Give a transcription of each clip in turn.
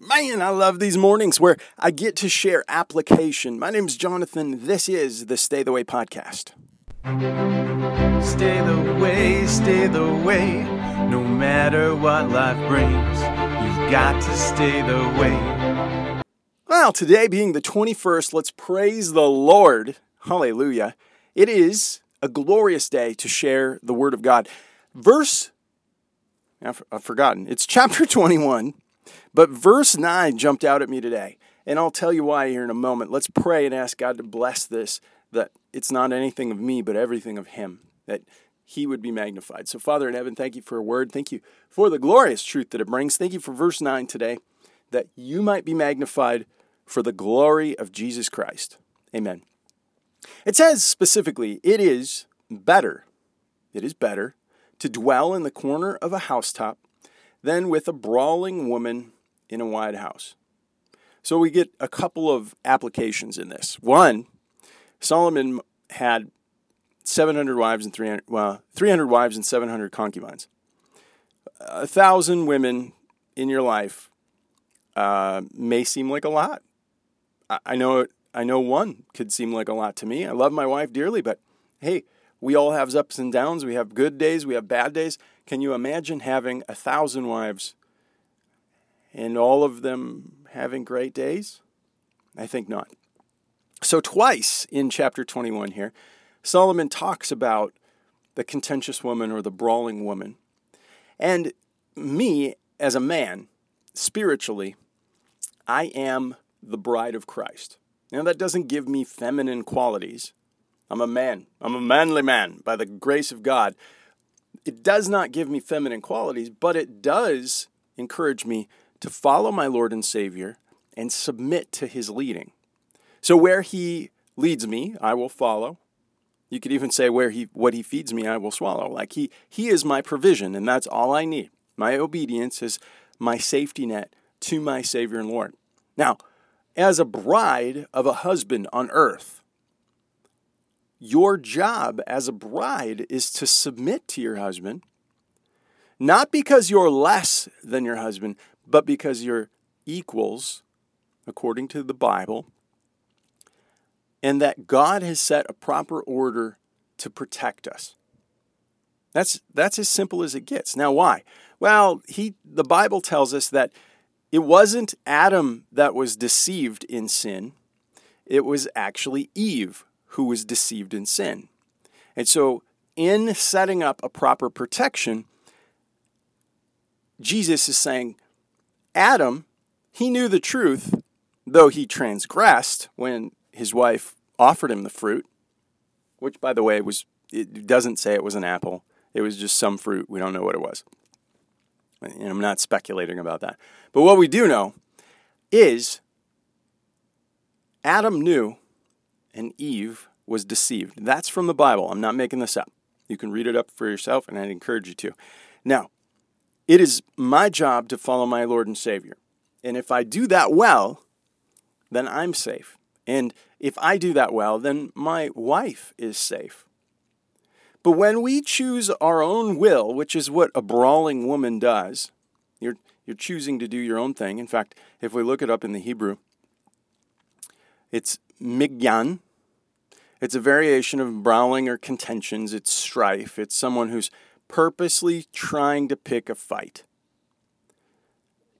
Man, I love these mornings where I get to share application. My name's Jonathan. This is the Stay the Way podcast. Stay the way, stay the way. No matter what life brings, you've got to stay the way. Well, today being the 21st, let's praise the Lord. Hallelujah. It is a glorious day to share the Word of God. Verse, I've forgotten, it's chapter 21 but verse 9 jumped out at me today, and I'll tell you why here in a moment. Let's pray and ask God to bless this, that it's not anything of me, but everything of Him, that He would be magnified. So, Father in heaven, thank you for a word. Thank you for the glorious truth that it brings. Thank you for verse 9 today, that you might be magnified for the glory of Jesus Christ. Amen. It says specifically, it is better, it is better to dwell in the corner of a housetop than with a brawling woman in a wide house. So we get a couple of applications in this. One, Solomon had 700 wives and 300 well 300 wives and 700 concubines. A thousand women in your life uh, may seem like a lot. I, I know I know one could seem like a lot to me. I love my wife dearly, but hey, we all have ups and downs. We have good days, we have bad days. Can you imagine having a thousand wives and all of them having great days? I think not. So, twice in chapter 21 here, Solomon talks about the contentious woman or the brawling woman. And me, as a man, spiritually, I am the bride of Christ. Now, that doesn't give me feminine qualities. I'm a man. I'm a manly man by the grace of God. It does not give me feminine qualities, but it does encourage me to follow my Lord and Savior and submit to his leading. So where he leads me, I will follow. You could even say where he what he feeds me, I will swallow. Like he he is my provision and that's all I need. My obedience is my safety net to my Savior and Lord. Now, as a bride of a husband on earth, your job as a bride is to submit to your husband, not because you're less than your husband, but because you're equals, according to the Bible, and that God has set a proper order to protect us. That's, that's as simple as it gets. Now, why? Well, he, the Bible tells us that it wasn't Adam that was deceived in sin, it was actually Eve who was deceived in sin. And so, in setting up a proper protection, Jesus is saying, Adam, he knew the truth, though he transgressed when his wife offered him the fruit, which, by the way, was it doesn't say it was an apple. It was just some fruit. We don't know what it was. And I'm not speculating about that. But what we do know is Adam knew and Eve was deceived. That's from the Bible. I'm not making this up. You can read it up for yourself, and I'd encourage you to. Now, it is my job to follow my Lord and Savior. And if I do that well, then I'm safe. And if I do that well, then my wife is safe. But when we choose our own will, which is what a brawling woman does, you're, you're choosing to do your own thing. In fact, if we look it up in the Hebrew, it's midyan, it's a variation of brawling or contentions, it's strife, it's someone who's purposely trying to pick a fight.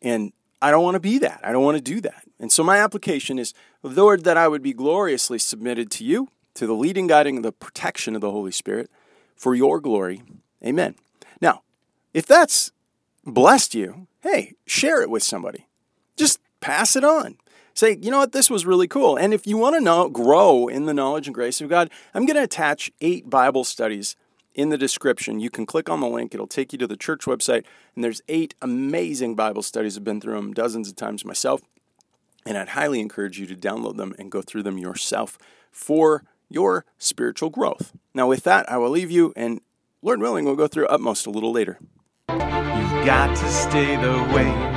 And I don't want to be that. I don't want to do that. And so my application is, Lord, that I would be gloriously submitted to you, to the leading, guiding, and the protection of the Holy Spirit for your glory. Amen. Now, if that's blessed you, hey, share it with somebody. Just pass it on say, you know what, this was really cool. And if you want to know, grow in the knowledge and grace of God, I'm going to attach eight Bible studies in the description. You can click on the link, it'll take you to the church website, and there's eight amazing Bible studies. I've been through them dozens of times myself, and I'd highly encourage you to download them and go through them yourself for your spiritual growth. Now, with that, I will leave you, and Lord willing, we'll go through Utmost a little later. You've got to stay the way